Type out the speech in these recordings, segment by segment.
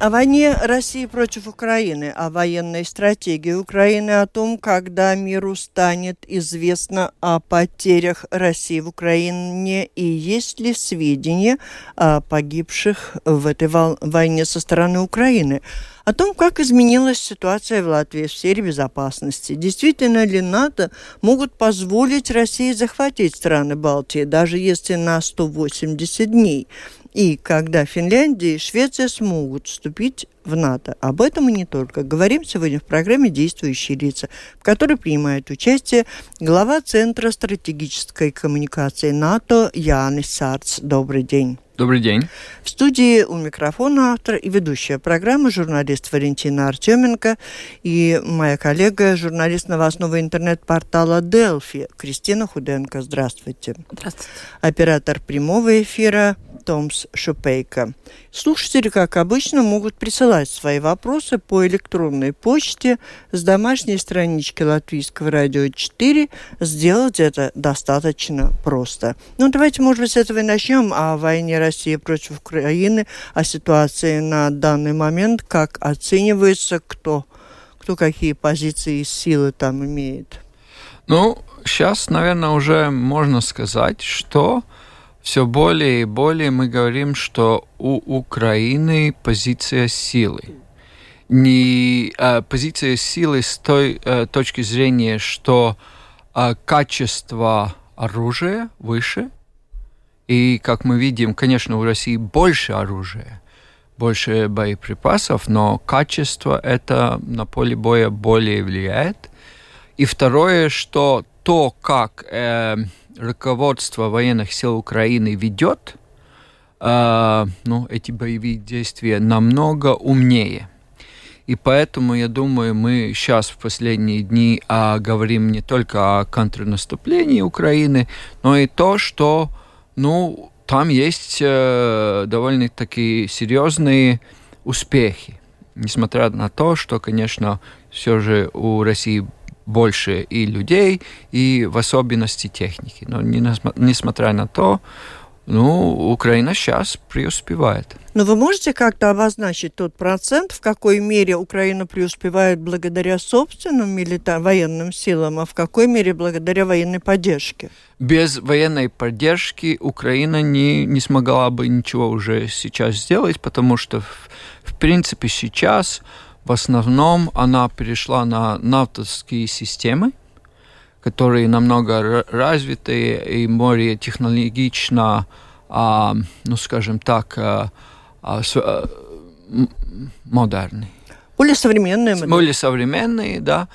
О войне России против Украины, о военной стратегии Украины, о том, когда миру станет известно о потерях России в Украине и есть ли сведения о погибших в этой войне со стороны Украины о том, как изменилась ситуация в Латвии в сфере безопасности. Действительно ли НАТО могут позволить России захватить страны Балтии, даже если на 180 дней? И когда Финляндия и Швеция смогут вступить в НАТО. Об этом и не только. Говорим сегодня в программе «Действующие лица», в которой принимает участие глава Центра стратегической коммуникации НАТО Янис Сарц. Добрый день. Добрый день. В студии у микрофона автор и ведущая программы журналист Валентина Артеменко и моя коллега, журналист новостного интернет-портала Делфи Кристина Худенко. Здравствуйте. Здравствуйте. Оператор прямого эфира Томс Шупейко. Слушатели, как обычно, могут присылать свои вопросы по электронной почте с домашней странички Латвийского радио 4. Сделать это достаточно просто. Ну, давайте, может быть, с этого и начнем о войне России против Украины, о ситуации на данный момент, как оценивается, кто, кто какие позиции и силы там имеет. Ну, сейчас, наверное, уже можно сказать, что все более и более мы говорим, что у Украины позиция силы. Не а, позиция силы с той а, точки зрения, что а, качество оружия выше, и, как мы видим, конечно, у России больше оружия, больше боеприпасов, но качество это на поле боя более влияет. И второе, что то, как э, руководство военных сил Украины ведет э, ну, эти боевые действия намного умнее. И поэтому, я думаю, мы сейчас в последние дни а, говорим не только о контрнаступлении Украины, но и то, что ну, там есть э, довольно-таки серьезные успехи. Несмотря на то, что, конечно, все же у России больше и людей, и в особенности техники. Но не, несмотря на то, ну, Украина сейчас преуспевает. Но вы можете как-то обозначить тот процент, в какой мере Украина преуспевает благодаря собственным милита- военным силам, а в какой мере благодаря военной поддержке? Без военной поддержки Украина не, не смогла бы ничего уже сейчас сделать, потому что, в, в принципе, сейчас в основном она перешла на натовские системы, которые намного развитые и более технологично, а, ну, скажем так, а, а, а, модерные. Более современные. Более современные, да.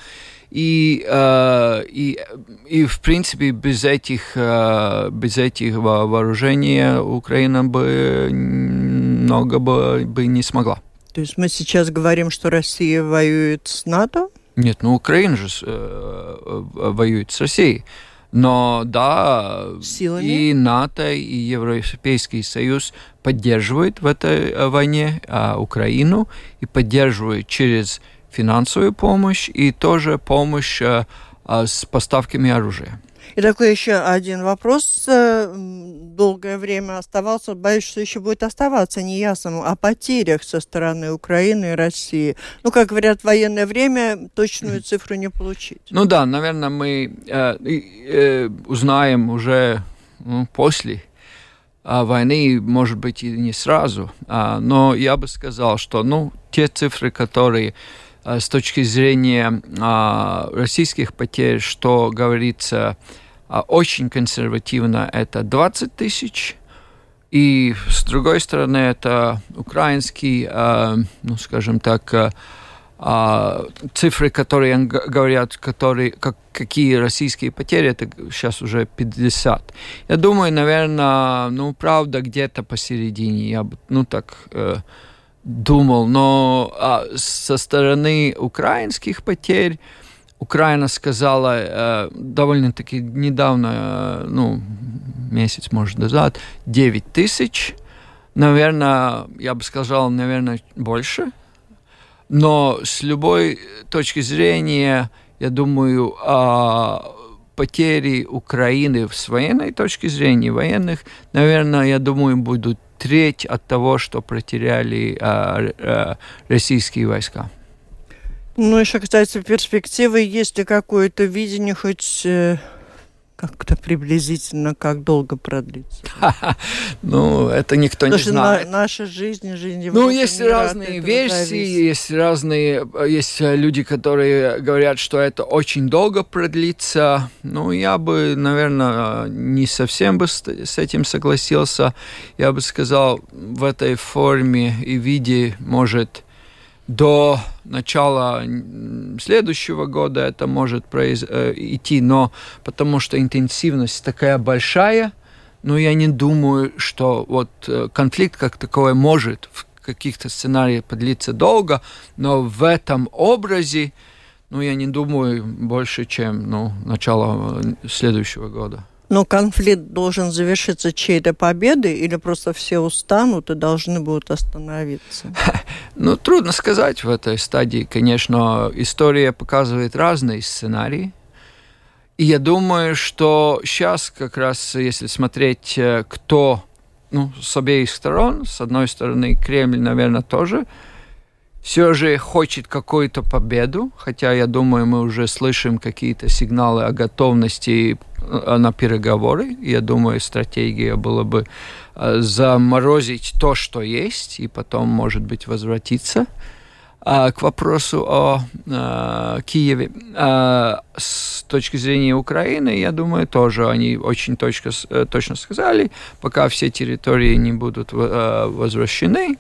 И, э, и, и в принципе без этих, э, без этих вооружений Украина бы много бы, бы не смогла. То есть мы сейчас говорим, что Россия воюет с НАТО? Нет, ну Украина же э, воюет с Россией. Но да, Силами? и НАТО, и Европейский Союз поддерживают в этой э, войне а, Украину и поддерживают через финансовую помощь и тоже помощь а, а, с поставками оружия. И такой еще один вопрос. Э, долгое время оставался, боюсь, что еще будет оставаться неясным о потерях со стороны Украины и России. Ну, как говорят, в военное время точную цифру не получить. Ну да, наверное, мы э, э, узнаем уже ну, после а войны, может быть, и не сразу. А, но я бы сказал, что ну, те цифры, которые а, с точки зрения а, российских потерь, что говорится очень консервативно это 20 тысяч, и с другой стороны это украинский, а, ну скажем так, а, цифры, которые говорят, которые, как, какие российские потери, это сейчас уже 50. Я думаю, наверное, ну, правда, где-то посередине, я бы, ну, так э, думал, но а, со стороны украинских потерь Украина сказала э, довольно-таки недавно, э, ну, месяц, может, назад, 9 тысяч. Наверное, я бы сказал, наверное, больше. Но с любой точки зрения, я думаю, о потери Украины с военной точки зрения, военных, наверное, я думаю, будут треть от того, что потеряли а, а, российские войска. Ну, еще, кстати, перспективы, есть ли какое-то видение хоть э, как-то приблизительно, как долго продлится? Ну, это никто не знает. наша жизнь, жизнь Ну, есть разные версии, есть разные, есть люди, которые говорят, что это очень долго продлится. Ну, я бы, наверное, не совсем бы с этим согласился. Я бы сказал, в этой форме и виде может до начала следующего года это может. Э, идти, но потому что интенсивность такая большая, но я не думаю, что вот э, конфликт как такой может в каких-то сценариях подлиться долго, но в этом образе, ну, я не думаю больше, чем ну, начало э, следующего года. Но конфликт должен завершиться чьей-то победой или просто все устанут и должны будут остановиться? Ну, трудно сказать в этой стадии. Конечно, история показывает разные сценарии. И я думаю, что сейчас как раз, если смотреть, э, кто ну, с обеих сторон, с одной стороны, Кремль, наверное, тоже все же хочет какую-то победу, хотя я думаю, мы уже слышим какие-то сигналы о готовности Э, на переговоры. Я думаю, стратегия была бы э, заморозить то, что есть, и потом, может быть, возвратиться. А к вопросу о э, Киеве э, с точки зрения Украины, я думаю, тоже они очень точно, точно сказали, пока все территории не будут возвращены,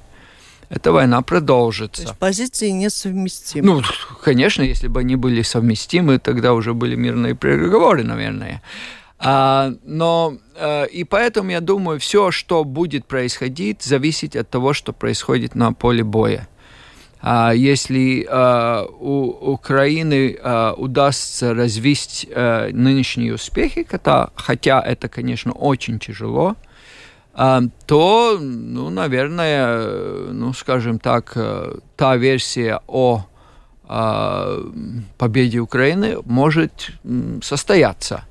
эта война продолжится. То есть позиции несовместимы. Ну, конечно, если бы они были совместимы, тогда уже были мирные переговоры, наверное. А, но а, и поэтому я думаю, все, что будет происходить, зависит от того, что происходит на поле боя. А, если а, у Украины а, удастся развить а, нынешние успехи, хотя, хотя это, конечно, очень тяжело, а, то, ну, наверное, ну, скажем так, э, та версия о а, победе Украины может состояться.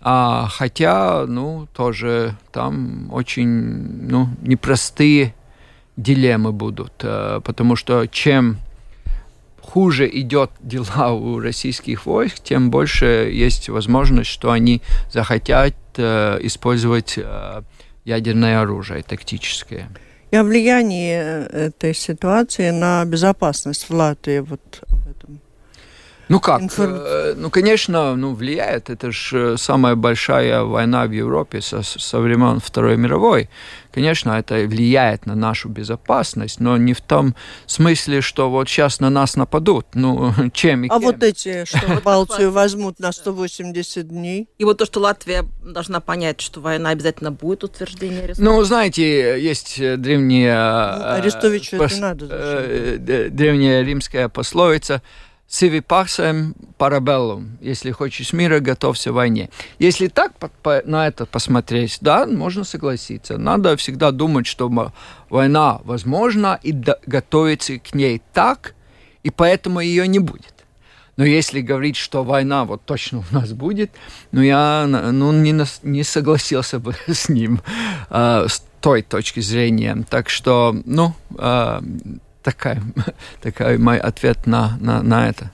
А, хотя, ну, тоже там очень ну, непростые дилеммы будут, э, потому что чем хуже идет дела у российских войск, тем больше есть возможность, что они захотят э, использовать ядерное оружие тактическое. И о влиянии э, этой ситуации на безопасность в Латвии вот. Ну как? Информ... Э, ну, конечно, ну, влияет. Это же самая большая война в Европе со, со времен Второй мировой. Конечно, это влияет на нашу безопасность, но не в том смысле, что вот сейчас на нас нападут. Ну, чем и А кем. вот эти, что Балтию возьмут на 180 дней? И вот то, что Латвия должна понять, что война обязательно будет, утверждение Арестовича. Ну, знаете, есть древняя... Ну, Арестовичу это надо. Древняя римская пословица – Сиви пасем парабеллум. Если хочешь мира, готовься к войне. Если так на это посмотреть, да, можно согласиться. Надо всегда думать, что война возможна и готовиться к ней так, и поэтому ее не будет. Но если говорить, что война вот точно у нас будет, ну я ну, не, не согласился бы с ним э, с той точки зрения. Так что, ну, э, такая, такая мой ответ на, на, на это.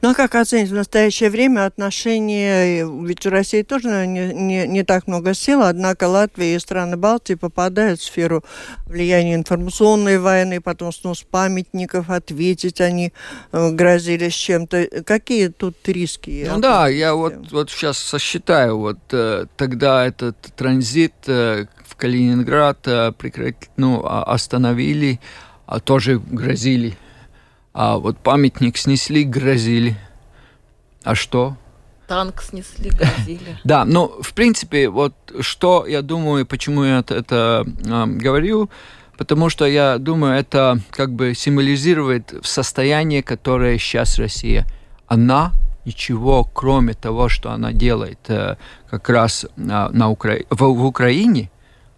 Ну а как оценить в настоящее время отношения, ведь у России тоже не, не, не так много сил, однако Латвия и страны Балтии попадают в сферу влияния информационной войны, потом снос памятников, ответить они э, грозили с чем-то. Какие тут риски? Ну да, я вот, вот сейчас сосчитаю, вот э, тогда этот транзит э, в Калининград прекратить, ну, остановили, а тоже грозили. А вот памятник снесли, грозили. А что? Танк снесли, грозили. Да, ну, в принципе, вот что я думаю, почему я это, э, говорю, потому что я думаю, это как бы символизирует состояние, которое сейчас Россия. Она ничего, кроме того, что она делает э, как раз на, на Укра... в, в Украине,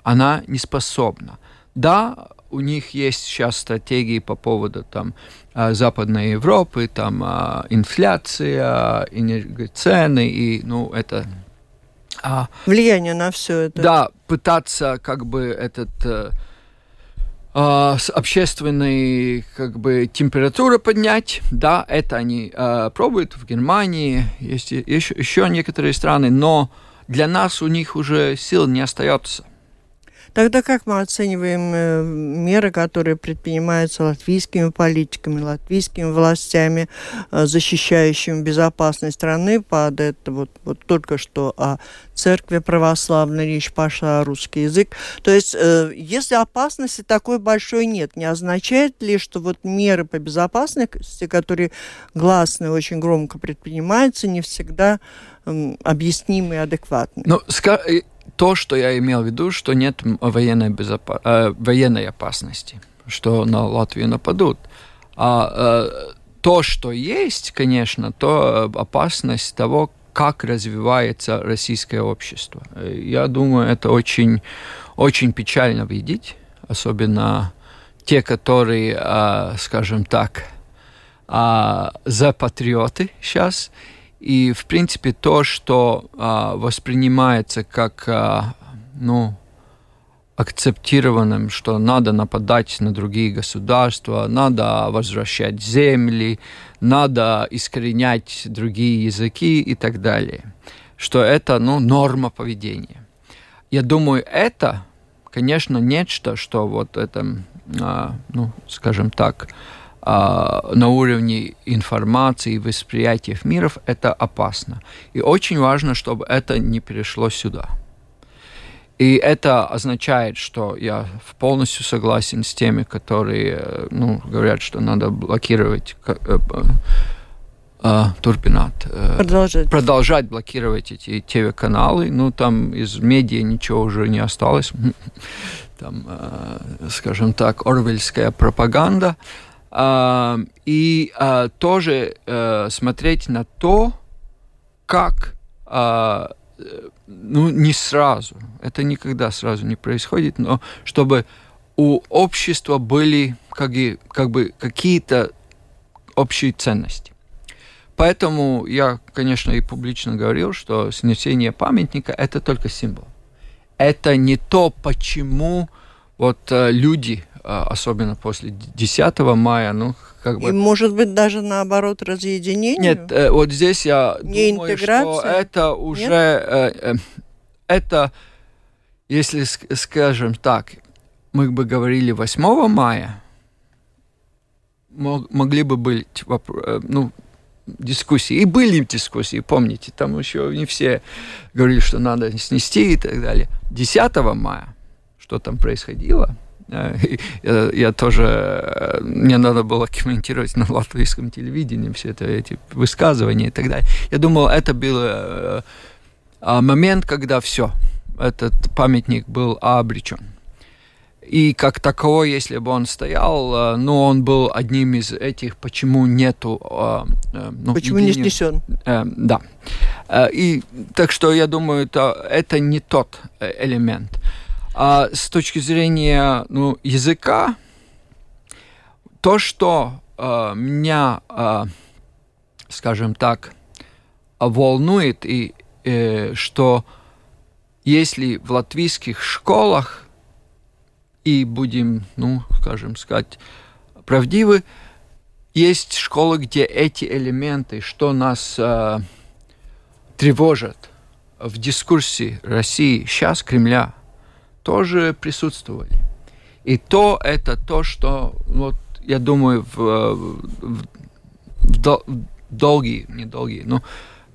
она не способна. Да, у них есть сейчас стратегии по поводу там, э, Западной Европы, там э, инфляция, энергоцены, и ну, это... А, Влияние на все это. Да, пытаться как бы этот э, с общественной как бы температуры поднять, да, это они э, пробуют в Германии, есть еще, еще некоторые страны, но для нас у них уже сил не остается. Тогда как мы оцениваем э, меры, которые предпринимаются латвийскими политиками, латвийскими властями, э, защищающими безопасность страны под это вот, вот только что о церкви православной речь пошла, русский язык. То есть, э, если опасности такой большой нет, не означает ли, что вот меры по безопасности, которые гласно и очень громко предпринимаются, не всегда объяснимы и адекватны? Ну, то, что я имел в виду, что нет военной, безопа- э, военной опасности, что на Латвию нападут. А э, то, что есть, конечно, то опасность того, как развивается российское общество. Я думаю, это очень, очень печально видеть, особенно те, которые, э, скажем так, э, за патриоты сейчас, и, в принципе, то, что а, воспринимается как, а, ну, акцептированным, что надо нападать на другие государства, надо возвращать земли, надо искоренять другие языки и так далее. Что это, ну, норма поведения. Я думаю, это, конечно, нечто, что вот это, а, ну, скажем так, на уровне информации и восприятия миров, это опасно. И очень важно, чтобы это не перешло сюда. И это означает, что я полностью согласен с теми, которые ну, говорят, что надо блокировать э, э, турбинат. Э, продолжать. Продолжать блокировать эти ТВ-каналы. Ну, там из медиа ничего уже не осталось. Там, скажем так, орвельская пропаганда. И а, тоже э, смотреть на то, как а, ну, не сразу, это никогда сразу не происходит, но чтобы у общества были как, и, как бы какие-то общие ценности. Поэтому я, конечно, и публично говорил, что снесение памятника – это только символ. Это не то, почему вот э, люди а, особенно после 10 мая, ну, как бы... И, может быть, даже наоборот разъединение? Нет, э, вот здесь я Не думаю, что это уже... Э, э, это, если, скажем так, мы бы говорили 8 мая, мог, могли бы быть, ну, дискуссии. И были дискуссии, помните, там еще не все говорили, что надо снести и так далее. 10 мая, что там происходило – Э, я, я тоже, э, мне надо было комментировать на латвийском телевидении все это, эти высказывания и так далее. Я думал, это был э, момент, когда все, этот памятник был обречен. И как таковой, если бы он стоял, ну, он был одним из этих, почему нету... Ну, почему не снесен? Да. И так что я думаю, это, это не тот элемент. А с точки зрения ну, языка, то, что э, меня, э, скажем так, волнует, и э, что если в латвийских школах, и будем, ну, скажем сказать, правдивы, есть школы, где эти элементы, что нас э, тревожат в дискурсе России сейчас, Кремля, тоже присутствовали. И то это то, что, вот, я думаю, в, в, в, дол, в долгие, не долгие, но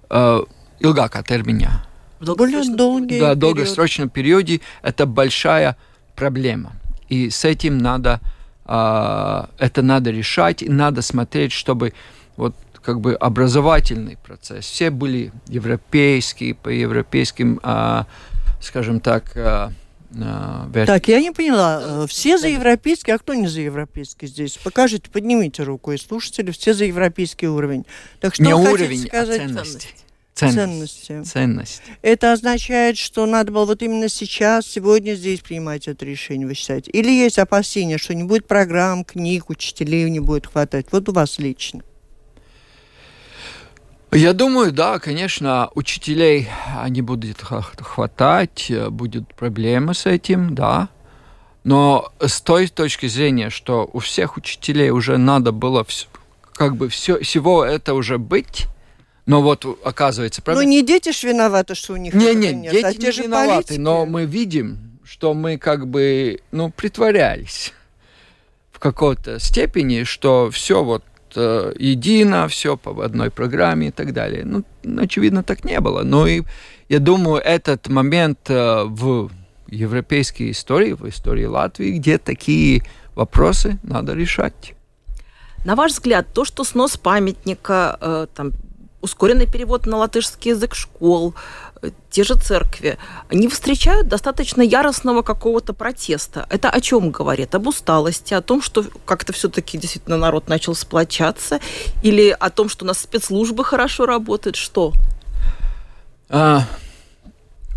э, ilgākā терминя. Более долгий Да, долгосрочном периоде это большая проблема. И с этим надо, э, это надо решать, и надо смотреть, чтобы вот как бы образовательный процесс. Все были европейские, по европейским, э, скажем так, э, э, Так, я не поняла. Э, все за европейский, а кто не за европейский здесь? Покажите, поднимите руку, и слушатели все за европейский уровень. Так что не уровень, сказать? а ценности. Ценности. Ценности. Ценность. Это означает, что надо было вот именно сейчас, сегодня здесь принимать это решение, вы считаете? Или есть опасения, что не будет программ, книг, учителей не будет хватать? Вот у вас лично. Я думаю, да, конечно, учителей не будет хватать, будут проблемы с этим, да. Но с той точки зрения, что у всех учителей уже надо было как бы все, всего это уже быть, но вот оказывается... Правда... Ну не дети ж виноваты, что у них не, не, нет, дети а те не же виноваты, политики. но мы видим, что мы как бы, ну, притворялись в какой-то степени, что все вот едино, все по одной программе и так далее. Ну, очевидно, так не было. Но и я думаю, этот момент э, в европейской истории, в истории Латвии, где такие вопросы надо решать. На ваш взгляд, то, что снос памятника, э, там, ускоренный перевод на латышский язык школ, э, те же церкви, они встречают достаточно яростного какого-то протеста. Это о чем говорит? Об усталости, о том, что как-то все-таки действительно народ начал сплочаться, или о том, что у нас спецслужбы хорошо работают? Что? А,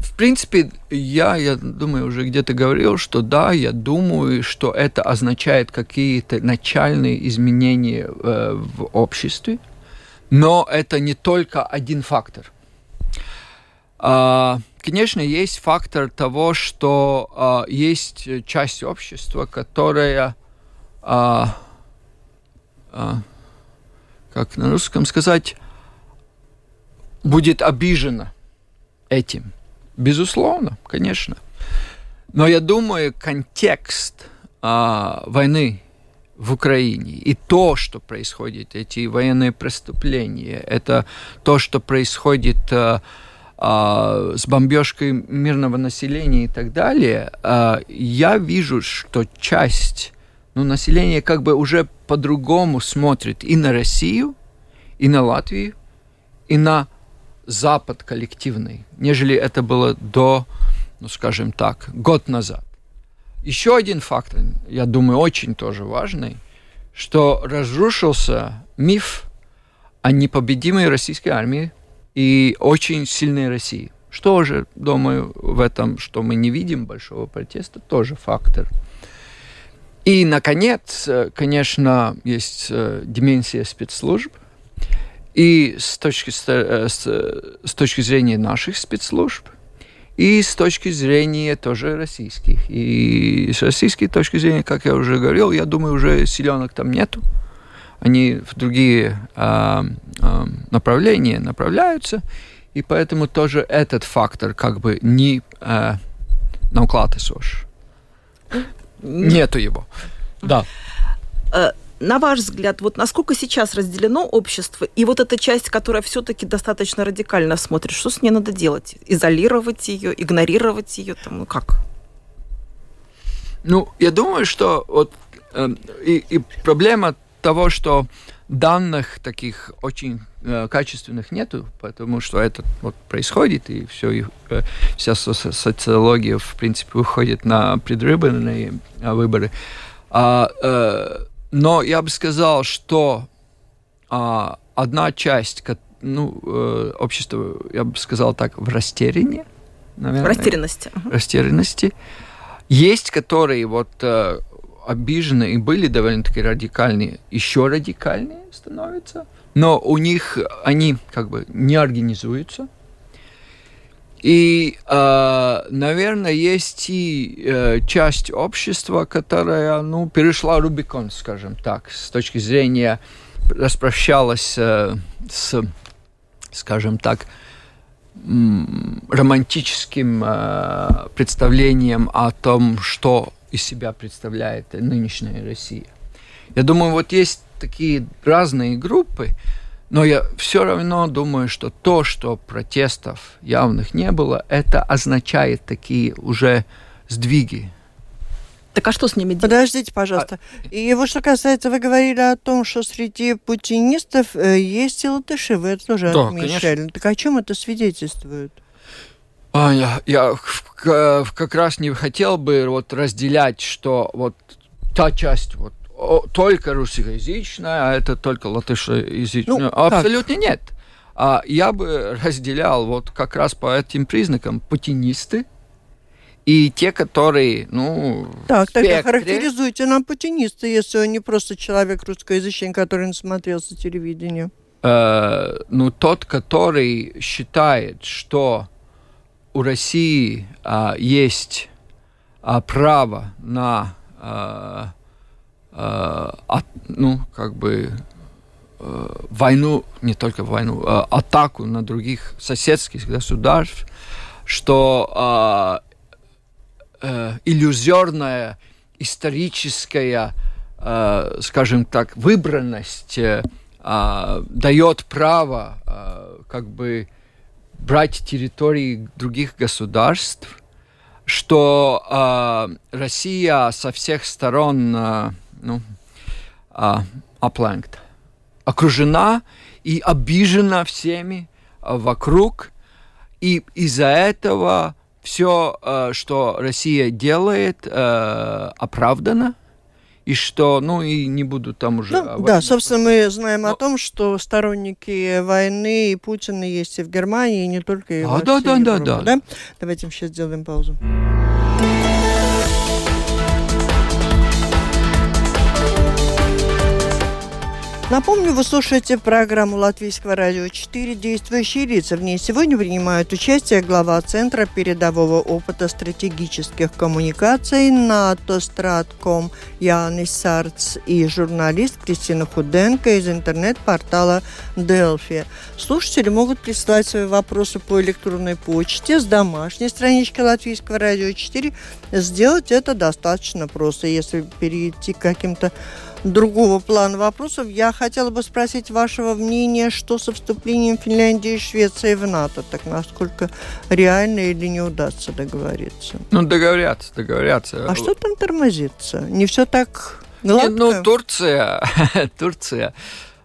в принципе, я, я думаю, уже где-то говорил, что да, я думаю, что это означает какие-то начальные изменения э, в обществе, но это не только один фактор. А, конечно, есть фактор того, что а, есть часть общества, которая, а, а, как на русском сказать, будет обижена этим. Безусловно, конечно. Но я думаю, контекст а, войны в Украине. И то, что происходит, эти военные преступления, это то, что происходит э, э, с бомбежкой мирного населения и так далее, э, я вижу, что часть ну, населения как бы уже по-другому смотрит и на Россию, и на Латвию, и на Запад коллективный, нежели это было до, ну, скажем так, год назад. Еще один фактор, я думаю, очень тоже важный, что разрушился миф о непобедимой российской армии и очень сильной России. Что же, думаю, в этом, что мы не видим большого протеста, тоже фактор. И, наконец, конечно, есть э, дименсия спецслужб. И с точки, э, с точки зрения наших спецслужб – и с точки зрения тоже российских. И с российской точки зрения, как я уже говорил, я думаю, уже силенок там нету. Они в другие э, э, направления направляются, и поэтому тоже этот фактор как бы не э, наукладываешь. Нету его. Да. Э, на ваш взгляд, вот насколько сейчас разделено общество, и вот эта часть, которая все-таки достаточно радикально смотрит, что с ней надо делать? Изолировать ее, игнорировать ее, там, ну как? Ну, я думаю, что вот э, и, и проблема того, что данных таких очень э, качественных нету, потому что это вот происходит, и все, и, э, вся со социология, в принципе, выходит на предвыборные э, выборы. А, э, но я бы сказал, что а, одна часть ну, э, общества, я бы сказал так, в растерянии, наверное. В растерянности. В растерянности. Есть, которые вот э, обижены и были довольно-таки радикальные, еще радикальнее становятся, но у них они как бы не организуются, и, э, наверное, есть и э, часть общества, которая, ну, перешла Рубикон, скажем так, с точки зрения распрощалась э, с, скажем так, романтическим э, представлением о том, что из себя представляет нынешняя Россия. Я думаю, вот есть такие разные группы, но я все равно думаю, что то, что протестов явных не было, это означает такие уже сдвиги. Так а что с ними делать? Подождите, пожалуйста. А... И вот что касается, вы говорили о том, что среди путинистов э, есть и латыши, вы это тоже да, отмечали. Конечно. Так о чем это свидетельствует? А, я, как раз не хотел бы вот разделять, что вот та часть вот только русскоязычная, а это только латышоязычная. Ну, Абсолютно как? нет. А я бы разделял вот как раз по этим признакам путинисты и те, которые, ну, Так, тогда характеризуйте нам путинисты, если он не просто человек русскоязычный, который насмотрелся телевидения. Э, ну, тот, который считает, что у России э, есть э, право на э, э, от, ну, как бы э, войну, не только войну, э, атаку на других соседских государств, что э, э, иллюзорная историческая, э, скажем так, выбранность э, э, дает право э, как бы брать территории других государств, что э, Россия со всех сторон э, ну, э, окружена и обижена всеми э, вокруг, и из-за этого все, э, что Россия делает, э, оправдано – и что, ну и не буду там уже... Ну, да, собственно, мы знаем Но... о том, что сторонники войны и Путина есть и в Германии, и не только и а, в да, России, да, да, да, да. Давайте сейчас сделаем паузу. Напомню, вы слушаете программу Латвийского радио 4 «Действующие лица». В ней сегодня принимают участие глава Центра передового опыта стратегических коммуникаций НАТО «Стратком» Янис Сарц и журналист Кристина Худенко из интернет-портала «Делфи». Слушатели могут присылать свои вопросы по электронной почте с домашней странички Латвийского радио 4. Сделать это достаточно просто, если перейти к каким-то другого плана вопросов, я хотела бы спросить вашего мнения, что со вступлением Финляндии и Швеции в НАТО, так насколько реально или не удастся договориться? Ну, договорятся, договорятся. А что там тормозится? Не все так гладко? Нет, ну, Турция, Турция,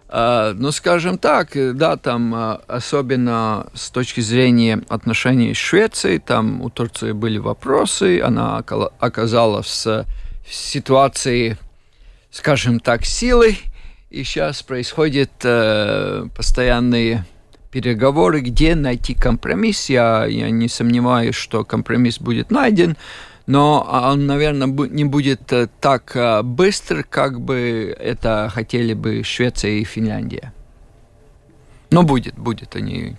Uh, ну, скажем так, да, там uh, особенно с точки зрения отношений с Швецией, там у Турции были вопросы, она оказалась в ситуации скажем так, силой. И сейчас происходят э, постоянные переговоры, где найти компромисс. Я, я не сомневаюсь, что компромисс будет найден, но он, наверное, не будет э, так э, быстр, как бы это хотели бы Швеция и Финляндия. Но будет, будет они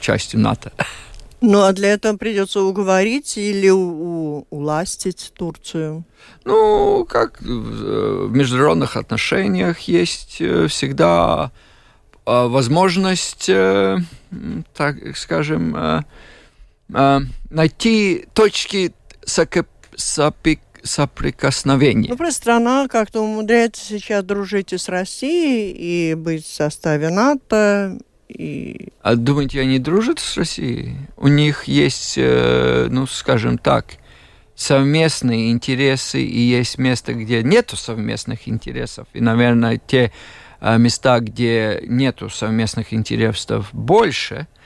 частью НАТО. Ну, а для этого придется уговорить или у, уластить Турцию? Ну, как в международных отношениях есть э, всегда э, возможность, э, так скажем, найти точки соприкосновения. Ну, просто страна как-то умудряется сейчас дружить и с Россией, и быть в составе НАТО, и... А думаете, они дружат с Россией? У них есть, э, ну, скажем так, совместные интересы, и есть место, где нету совместных интересов. И, наверное, те э, места, где нету совместных интересов больше –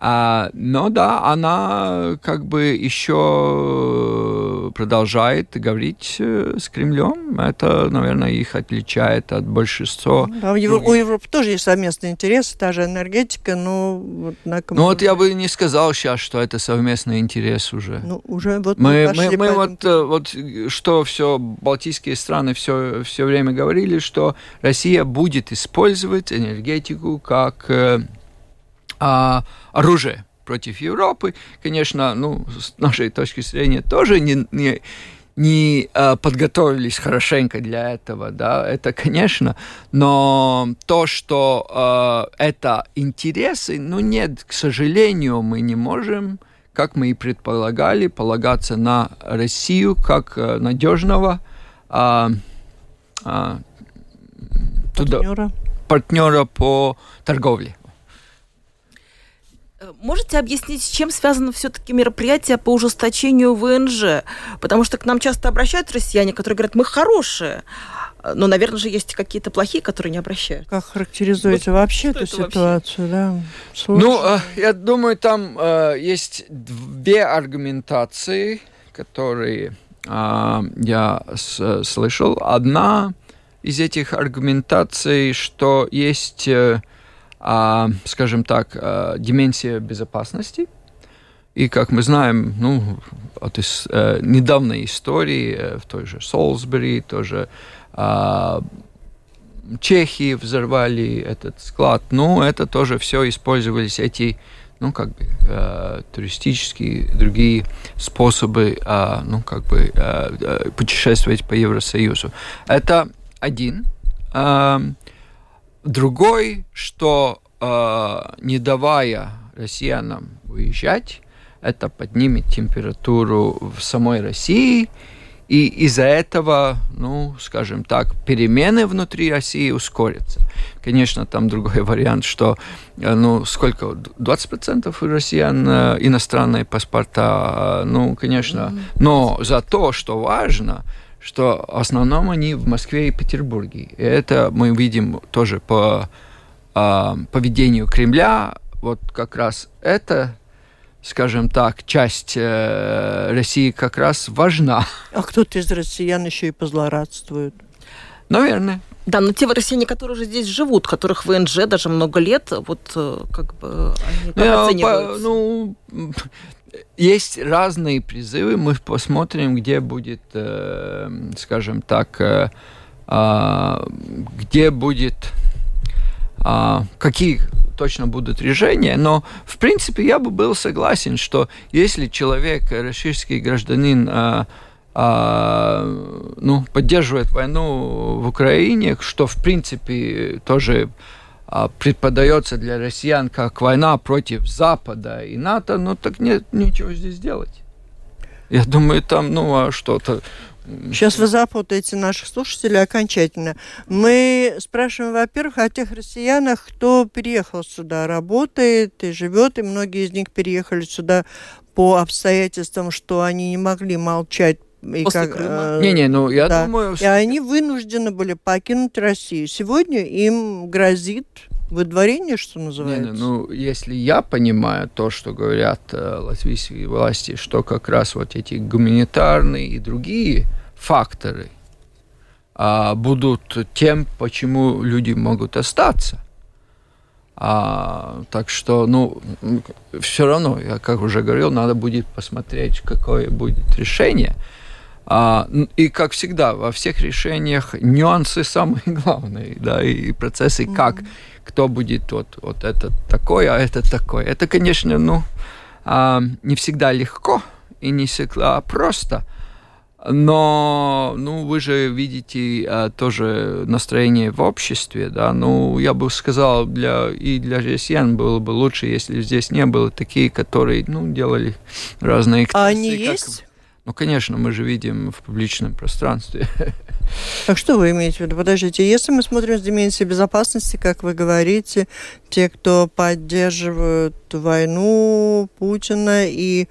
а, но да, она как бы еще продолжает говорить э, с Кремлем. Это, наверное, их отличает от большинства. Да, у, Евро- у Европы тоже есть совместные интересы, та же энергетика, но вот на Ну вот я бы не сказал сейчас, что это совместный интерес уже. Ну уже вот мы, мы, мы, мы вот, вот что все балтийские страны все все время говорили, что Россия будет использовать энергетику как э, а, оружие против Европы, конечно, ну, с нашей точки зрения, тоже не, не, не а, подготовились хорошенько для этого, да, это, конечно, но то, что а, это интересы, ну, нет, к сожалению, мы не можем, как мы и предполагали, полагаться на Россию как а, надежного а, а, партнера. партнера по торговле. Можете объяснить, с чем связано все-таки мероприятие по ужесточению ВНЖ? Потому что к нам часто обращаются россияне, которые говорят, мы хорошие, Но, наверное же, есть какие-то плохие, которые не обращают. Как характеризуете вот вообще эту ситуацию? Вообще? Да? Ну, э, я думаю, там э, есть две аргументации, которые э, я с, слышал. Одна из этих аргументаций, что есть, э, э, скажем так, э, дименсия безопасности – и, как мы знаем, ну, от из, э, недавней истории э, в той же Солсбери, тоже э, Чехии взорвали этот склад. Ну, это тоже все использовались эти, ну, как бы, э, туристические, другие способы, э, ну, как бы, э, э путешествовать по Евросоюзу. Это один. Э, другой, что э, не давая россиянам уезжать, это поднимет температуру в самой России, и из-за этого, ну, скажем так, перемены внутри России ускорятся. Конечно, там другой вариант, что, э, ну, сколько, 20% у россиян э, иностранные паспорта, ну, конечно, но за то, что важно, что в основном они в Москве и Петербурге. И это мы видим тоже по э, поведению Кремля, вот как раз это скажем так, часть э, России как раз важна. А кто-то из россиян еще и позлорадствует. Наверное. Да, но те россияне, которые уже здесь живут, которых в НЖ даже много лет, вот э, как бы они как ну, оцениваются? По, ну, есть разные призывы. Мы посмотрим, где будет, э, скажем так, э, э, где будет, э, какие точно будут решения, но в принципе я бы был согласен, что если человек, российский гражданин, а, а, ну, поддерживает войну в Украине, что в принципе тоже а, преподается для россиян как война против Запада и НАТО, ну так нет ничего здесь делать. Я думаю, там, ну, а что-то Сейчас вы запутаете наших слушателей окончательно. Мы спрашиваем, во-первых, о тех россиянах, кто переехал сюда, работает и живет, и многие из них переехали сюда по обстоятельствам, что они не могли молчать и После как, Крыма. Э, не, не, ну я да. думаю. И они вынуждены были покинуть Россию. Сегодня им грозит выдворение, что называется. Не, не, ну если я понимаю то, что говорят э, латвийские власти, что как раз вот эти гуманитарные и другие факторы а, будут тем, почему люди могут остаться. А, так что, ну, все равно, я как уже говорил, надо будет посмотреть, какое будет решение. А, и как всегда, во всех решениях нюансы самые главные, да, и процессы, mm-hmm. как, кто будет вот, вот это такое, а это такое. Это, конечно, ну, а, не всегда легко и не всегда просто – но, ну, вы же видите а, тоже настроение в обществе, да, ну, я бы сказал, для, и для россиян было бы лучше, если здесь не было такие, которые, ну, делали разные... А они как... есть? Ну, конечно, мы же видим в публичном пространстве. Так что вы имеете в виду? Подождите, если мы смотрим с дименсии безопасности, как вы говорите, те, кто поддерживают войну Путина и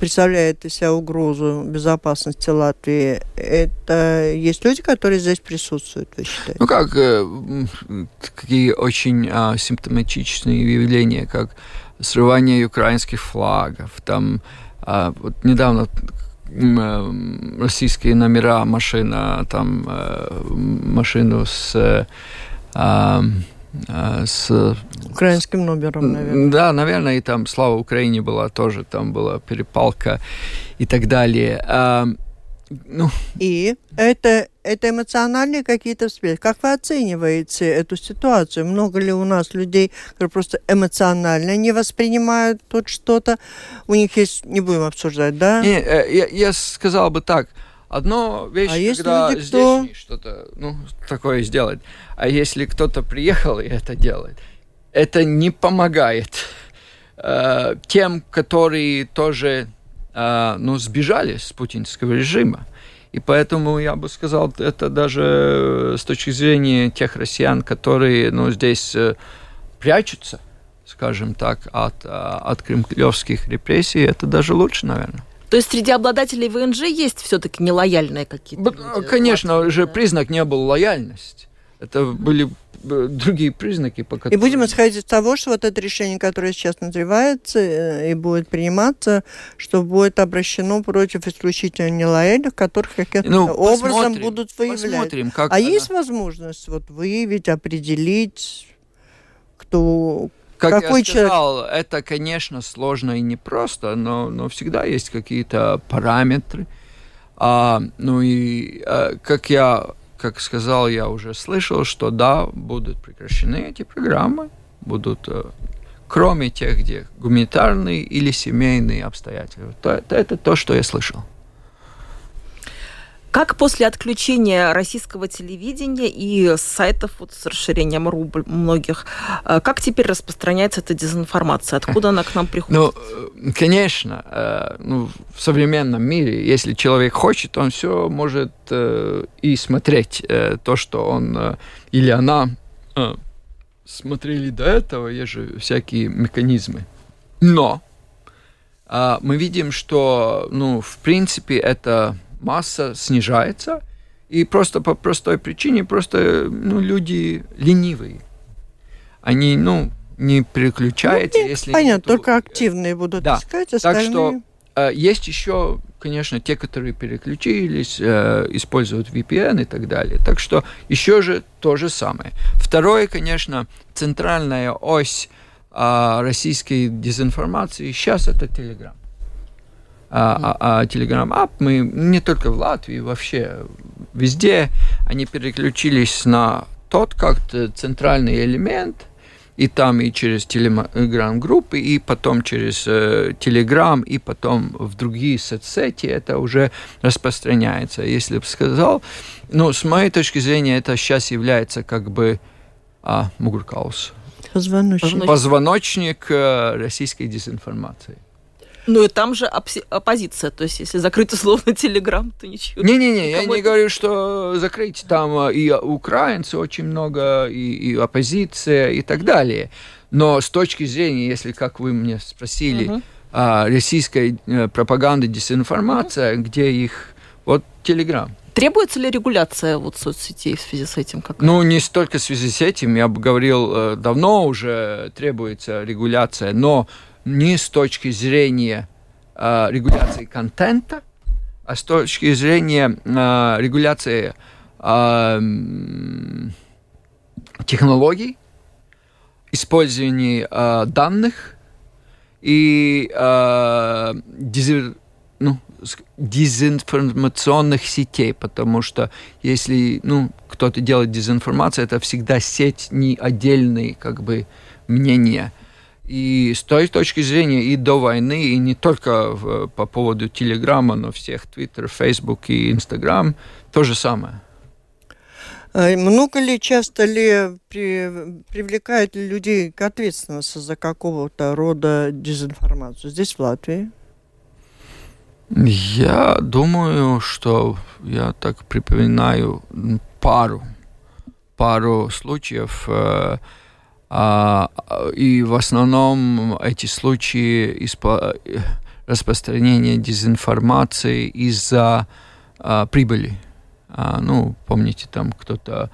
представляет из себя угрозу безопасности Латвии, это есть люди, которые здесь присутствуют, вы считаете? Ну как, э, какие очень а, симптоматичные явления, как срывание украинских флагов, там а, вот недавно российские номера машина, там э, машину с а, а, с... Украинским номером, наверное. Да, наверное, и там «Слава Украине» была тоже, там была перепалка и так далее. Ну. И это, это эмоциональные какие-то всплески. Как вы оцениваете эту ситуацию? Много ли у нас людей, которые просто эмоционально не воспринимают тут что-то? У них есть, не будем обсуждать, да? Не, э, я, я сказал бы так – Одно вещь, а когда люди, кто... здесь что-то ну, такое сделать, а если кто-то приехал и это делает, это не помогает э, тем, которые тоже ну, сбежали с путинского режима. И поэтому я бы сказал, это даже с точки зрения тех россиян, которые ну, здесь э, прячутся, скажем так, от, э, от кремлевских репрессий, это даже лучше, наверное. То есть среди обладателей ВНЖ есть все-таки нелояльные какие-то? Люди, конечно, уже да? признак не был лояльность. Это были другие признаки, по которым... И будем исходить из того, что вот это решение, которое сейчас назревается э, и будет приниматься, что будет обращено против исключительно нелояльных, которых каким-то ну, образом будут выявлять. Посмотрим, как а она... есть возможность вот выявить, определить, кто, как Какой я сказал, человек? это, конечно, сложно и непросто, но, но всегда есть какие-то параметры. А, ну и, а, как я как сказал, я уже слышал, что да, будут прекращены эти программы, будут э, кроме тех, где гуманитарные или семейные обстоятельства. Это, это то, что я слышал. Как после отключения российского телевидения и сайтов вот с расширением рубль многих, э, как теперь распространяется эта дезинформация? Откуда она к нам приходит? Ну, э, конечно, э, ну, в современном мире, если человек хочет, он все может и смотреть то, что он или она смотрели до этого, есть же всякие механизмы. Но мы видим, что, ну, в принципе, это масса снижается, и просто по простой причине, просто ну, люди ленивые. Они, ну, не переключаются, ну, если... Понятно, нету... только активные будут да. искать, остальные... Так что э, есть еще, конечно, те, которые переключились, э, используют VPN и так далее. Так что еще же то же самое. Второе, конечно, центральная ось э, российской дезинформации сейчас это Telegram а, а, а Telegram App, мы не только в Латвии, вообще везде они переключились на тот как-то центральный элемент, и там и через телеграм-группы, и потом через э, телеграм, и потом в другие соцсети это уже распространяется. Если бы сказал, ну, с моей точки зрения, это сейчас является как бы а, Мугуркаус. Позвоночник. Позвоночник э, российской дезинформации. Ну и там же оппозиция, то есть если закрыть условно Телеграм, то ничего. Не-не-не, я не говорю, что закрыть там а, и украинцы очень много, и, и оппозиция и так далее. Но с точки зрения, если, как вы мне спросили, угу. российской э, пропаганды, дезинформация, угу. где их... Вот Телеграм. Требуется ли регуляция вот соцсетей в связи с этим? Как ну, не столько в связи с этим, я бы говорил, э, давно уже требуется регуляция, но не с точки зрения э, регуляции контента, а с точки зрения э, регуляции э, технологий, использования э, данных и э, дезир, ну, дезинформационных сетей, потому что если ну, кто-то делает дезинформацию, это всегда сеть, не отдельные как бы мнения. И с той точки зрения и до войны, и не только в, по поводу Телеграма, но всех Твиттер, Фейсбук и Инстаграм, то же самое. А много ли, часто ли при, привлекают ли людей к ответственности за какого-то рода дезинформацию здесь, в Латвии? Я думаю, что я так припоминаю пару, пару случаев, э, и в основном эти случаи распространения дезинформации из-за а, прибыли. А, ну, помните, там кто-то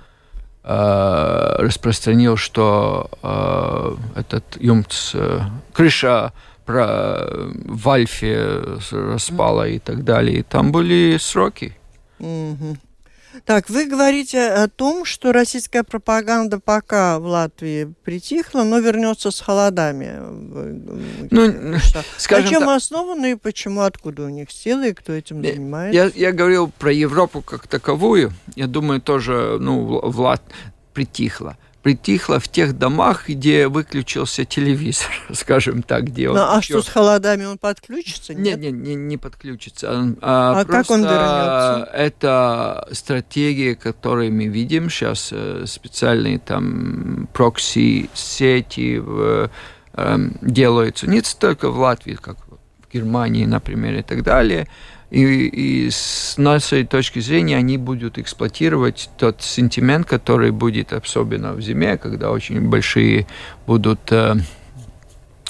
а, распространил, что а, этот юмц, а, крыша про, в Альфе распала и так далее. И там были сроки. Mm-hmm. Так, вы говорите о том, что российская пропаганда пока в Латвии притихла, но вернется с холодами. Ну, скажем На чем так... основаны и почему, откуда у них силы, и кто этим занимается? Я, я говорил про Европу как таковую. Я думаю, тоже ну, в Лат притихла притихло в тех домах, где выключился телевизор, скажем так, где он. Ну, а еще... что с холодами он подключится? Нет, нет, не, не, не подключится. А, а как он вернется? Это стратегия, которую мы видим сейчас, э, специальные там прокси-сети э, эм, делаются не только в Латвии, как в Германии, например, и так далее. И, и с нашей точки зрения они будут эксплуатировать тот сентимент, который будет особенно в зиме, когда очень большие будут э,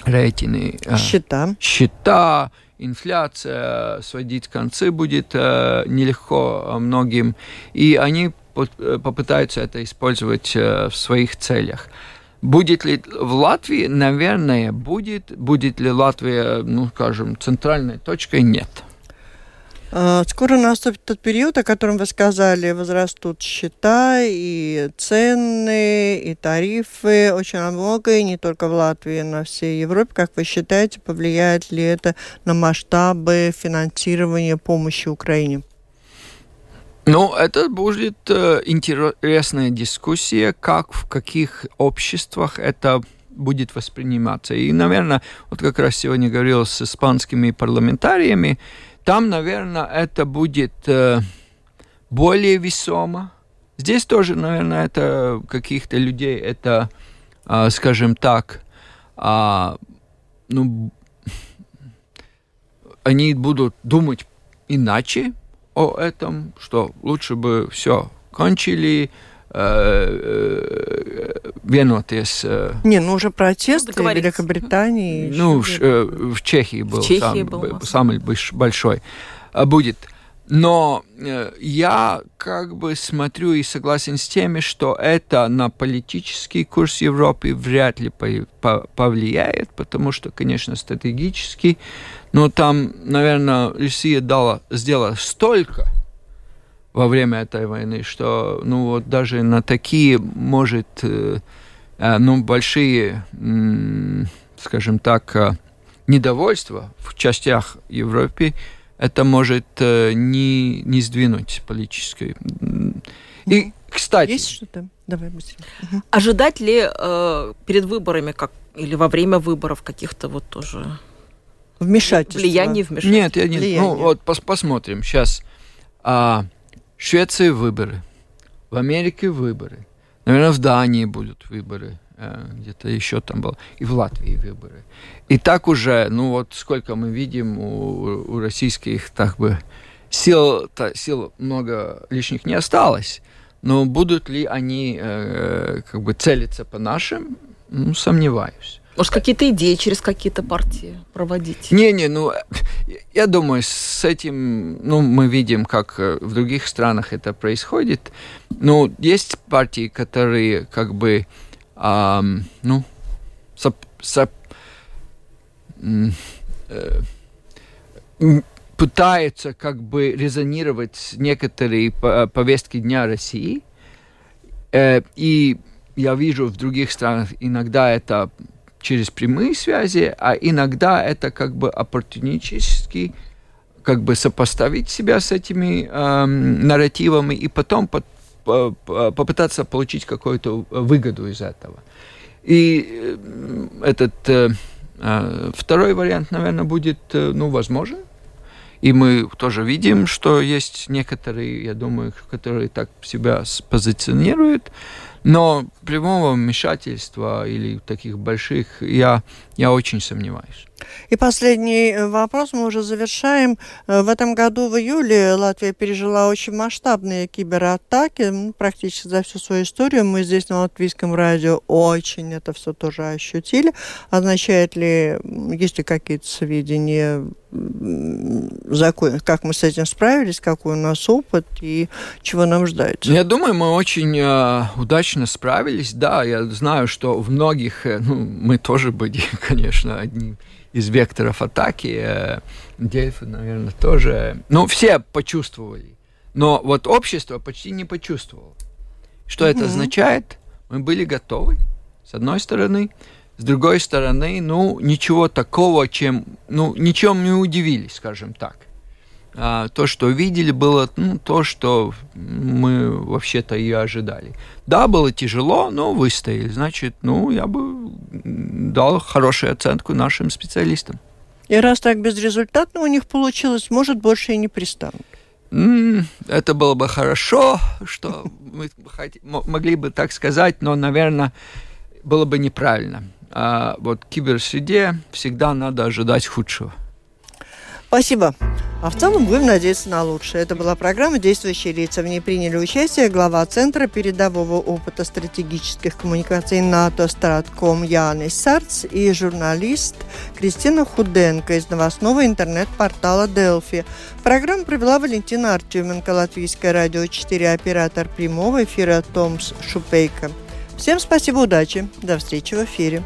рейтинги. Э, счета. Счета инфляция, сводить концы будет нелегко многим, и они попытаются это использовать в своих целях. Будет ли в Латвии? Наверное, будет. Будет ли Латвия, ну, скажем, центральной точкой? Нет. А, скоро наступит тот период, о котором вы сказали, возрастут счета и цены, и тарифы, очень многое, не только в Латвии, на всей Европе. Как вы считаете, повлияет ли это на масштабы финансирования помощи Украине? Ну, это будет э, интересная дискуссия, как в каких обществах это будет восприниматься. И, наверное, вот как раз сегодня говорил с испанскими парламентариями, там, наверное, это будет э, более весомо. Здесь тоже, наверное, это каких-то людей, это, э, скажем так, э, ну, они будут думать иначе, о этом, что лучше бы все кончили, vienoties. Не, ну уже протесты в Великобритании. Ну, в, в Чехии был, в Чехии сам, был самый большой. Будет. Но я как бы смотрю и согласен с теми, что это на политический курс Европы вряд ли повлияет, потому что, конечно, стратегически но там, наверное, Россия дала, сделала столько во время этой войны, что ну вот даже на такие может э, э, ну большие, скажем так, э, недовольства в частях Европы это может не, не сдвинуть политической. И, кстати... Есть что-то? Давай быстрее. Ожидать ли э, перед выборами как, или во время выборов каких-то вот тоже Вмешательство. Влияние, вмешательство. Нет, я не... Влияние. Ну, вот пос посмотрим. Сейчас. А, Швеции выборы. В Америке выборы. Наверное, в Дании будут выборы. А, где-то еще там было. И в Латвии выборы. И так уже, ну вот сколько мы видим у, у российских, так бы, сил, та, сил много лишних не осталось. Но будут ли они э, как бы целиться по нашим, ну, сомневаюсь. Может, какие-то идеи через какие-то партии проводить? Не-не, ну, я думаю, с этим, ну, мы видим, как э, в других странах это происходит. Ну, есть партии, которые как бы, эм, ну, соп, соп, э, пытаются как бы резонировать некоторые повестки Дня России. Э, и я вижу в других странах иногда это через прямые связи, а иногда это как бы оппортунически как бы сопоставить себя с этими э, нарративами и потом по, по, попытаться получить какую-то выгоду из этого. И э, этот э, э, второй вариант, наверное, будет, э, ну, возможен. И мы тоже видим, что есть некоторые, я думаю, которые так себя позиционируют. Но прямого вмешательства или таких больших я, я очень сомневаюсь. И последний э, вопрос, мы уже завершаем. Э, в этом году в июле Латвия пережила очень масштабные кибератаки, практически за всю свою историю. Мы здесь на латвийском радио очень это все тоже ощутили. Означает ли, есть ли какие-то сведения, как мы с этим справились, какой у нас опыт и чего нам ждать? Я думаю, мы очень э, удачно справились. Да, я знаю, что в многих, э, ну, мы тоже были, конечно, одни из векторов атаки. Э, Дельфы, наверное, тоже. Ну, все почувствовали. Но вот общество почти не почувствовало. Что mm-hmm. это означает? Мы были готовы, с одной стороны. С другой стороны, ну, ничего такого, чем... Ну, ничем не удивились, скажем так. А, то, что видели, было ну, то, что мы вообще-то и ожидали. Да, было тяжело, но выстояли. Значит, ну, я бы дал хорошую оценку нашим специалистам. И раз так безрезультатно у них получилось, может, больше и не пристанут. Это было бы хорошо, что мы могли бы так сказать, но, наверное, было бы неправильно. А вот в киберсреде всегда надо ожидать худшего. Спасибо. А в целом будем надеяться на лучшее. Это была программа «Действующие лица». В ней приняли участие глава Центра передового опыта стратегических коммуникаций НАТО «Стратком» Янис Сарц и журналист Кристина Худенко из новостного интернет-портала «Делфи». Программу провела Валентина Артеменко, Латвийское радио 4, оператор прямого эфира Томс Шупейко. Всем спасибо, удачи. До встречи в эфире.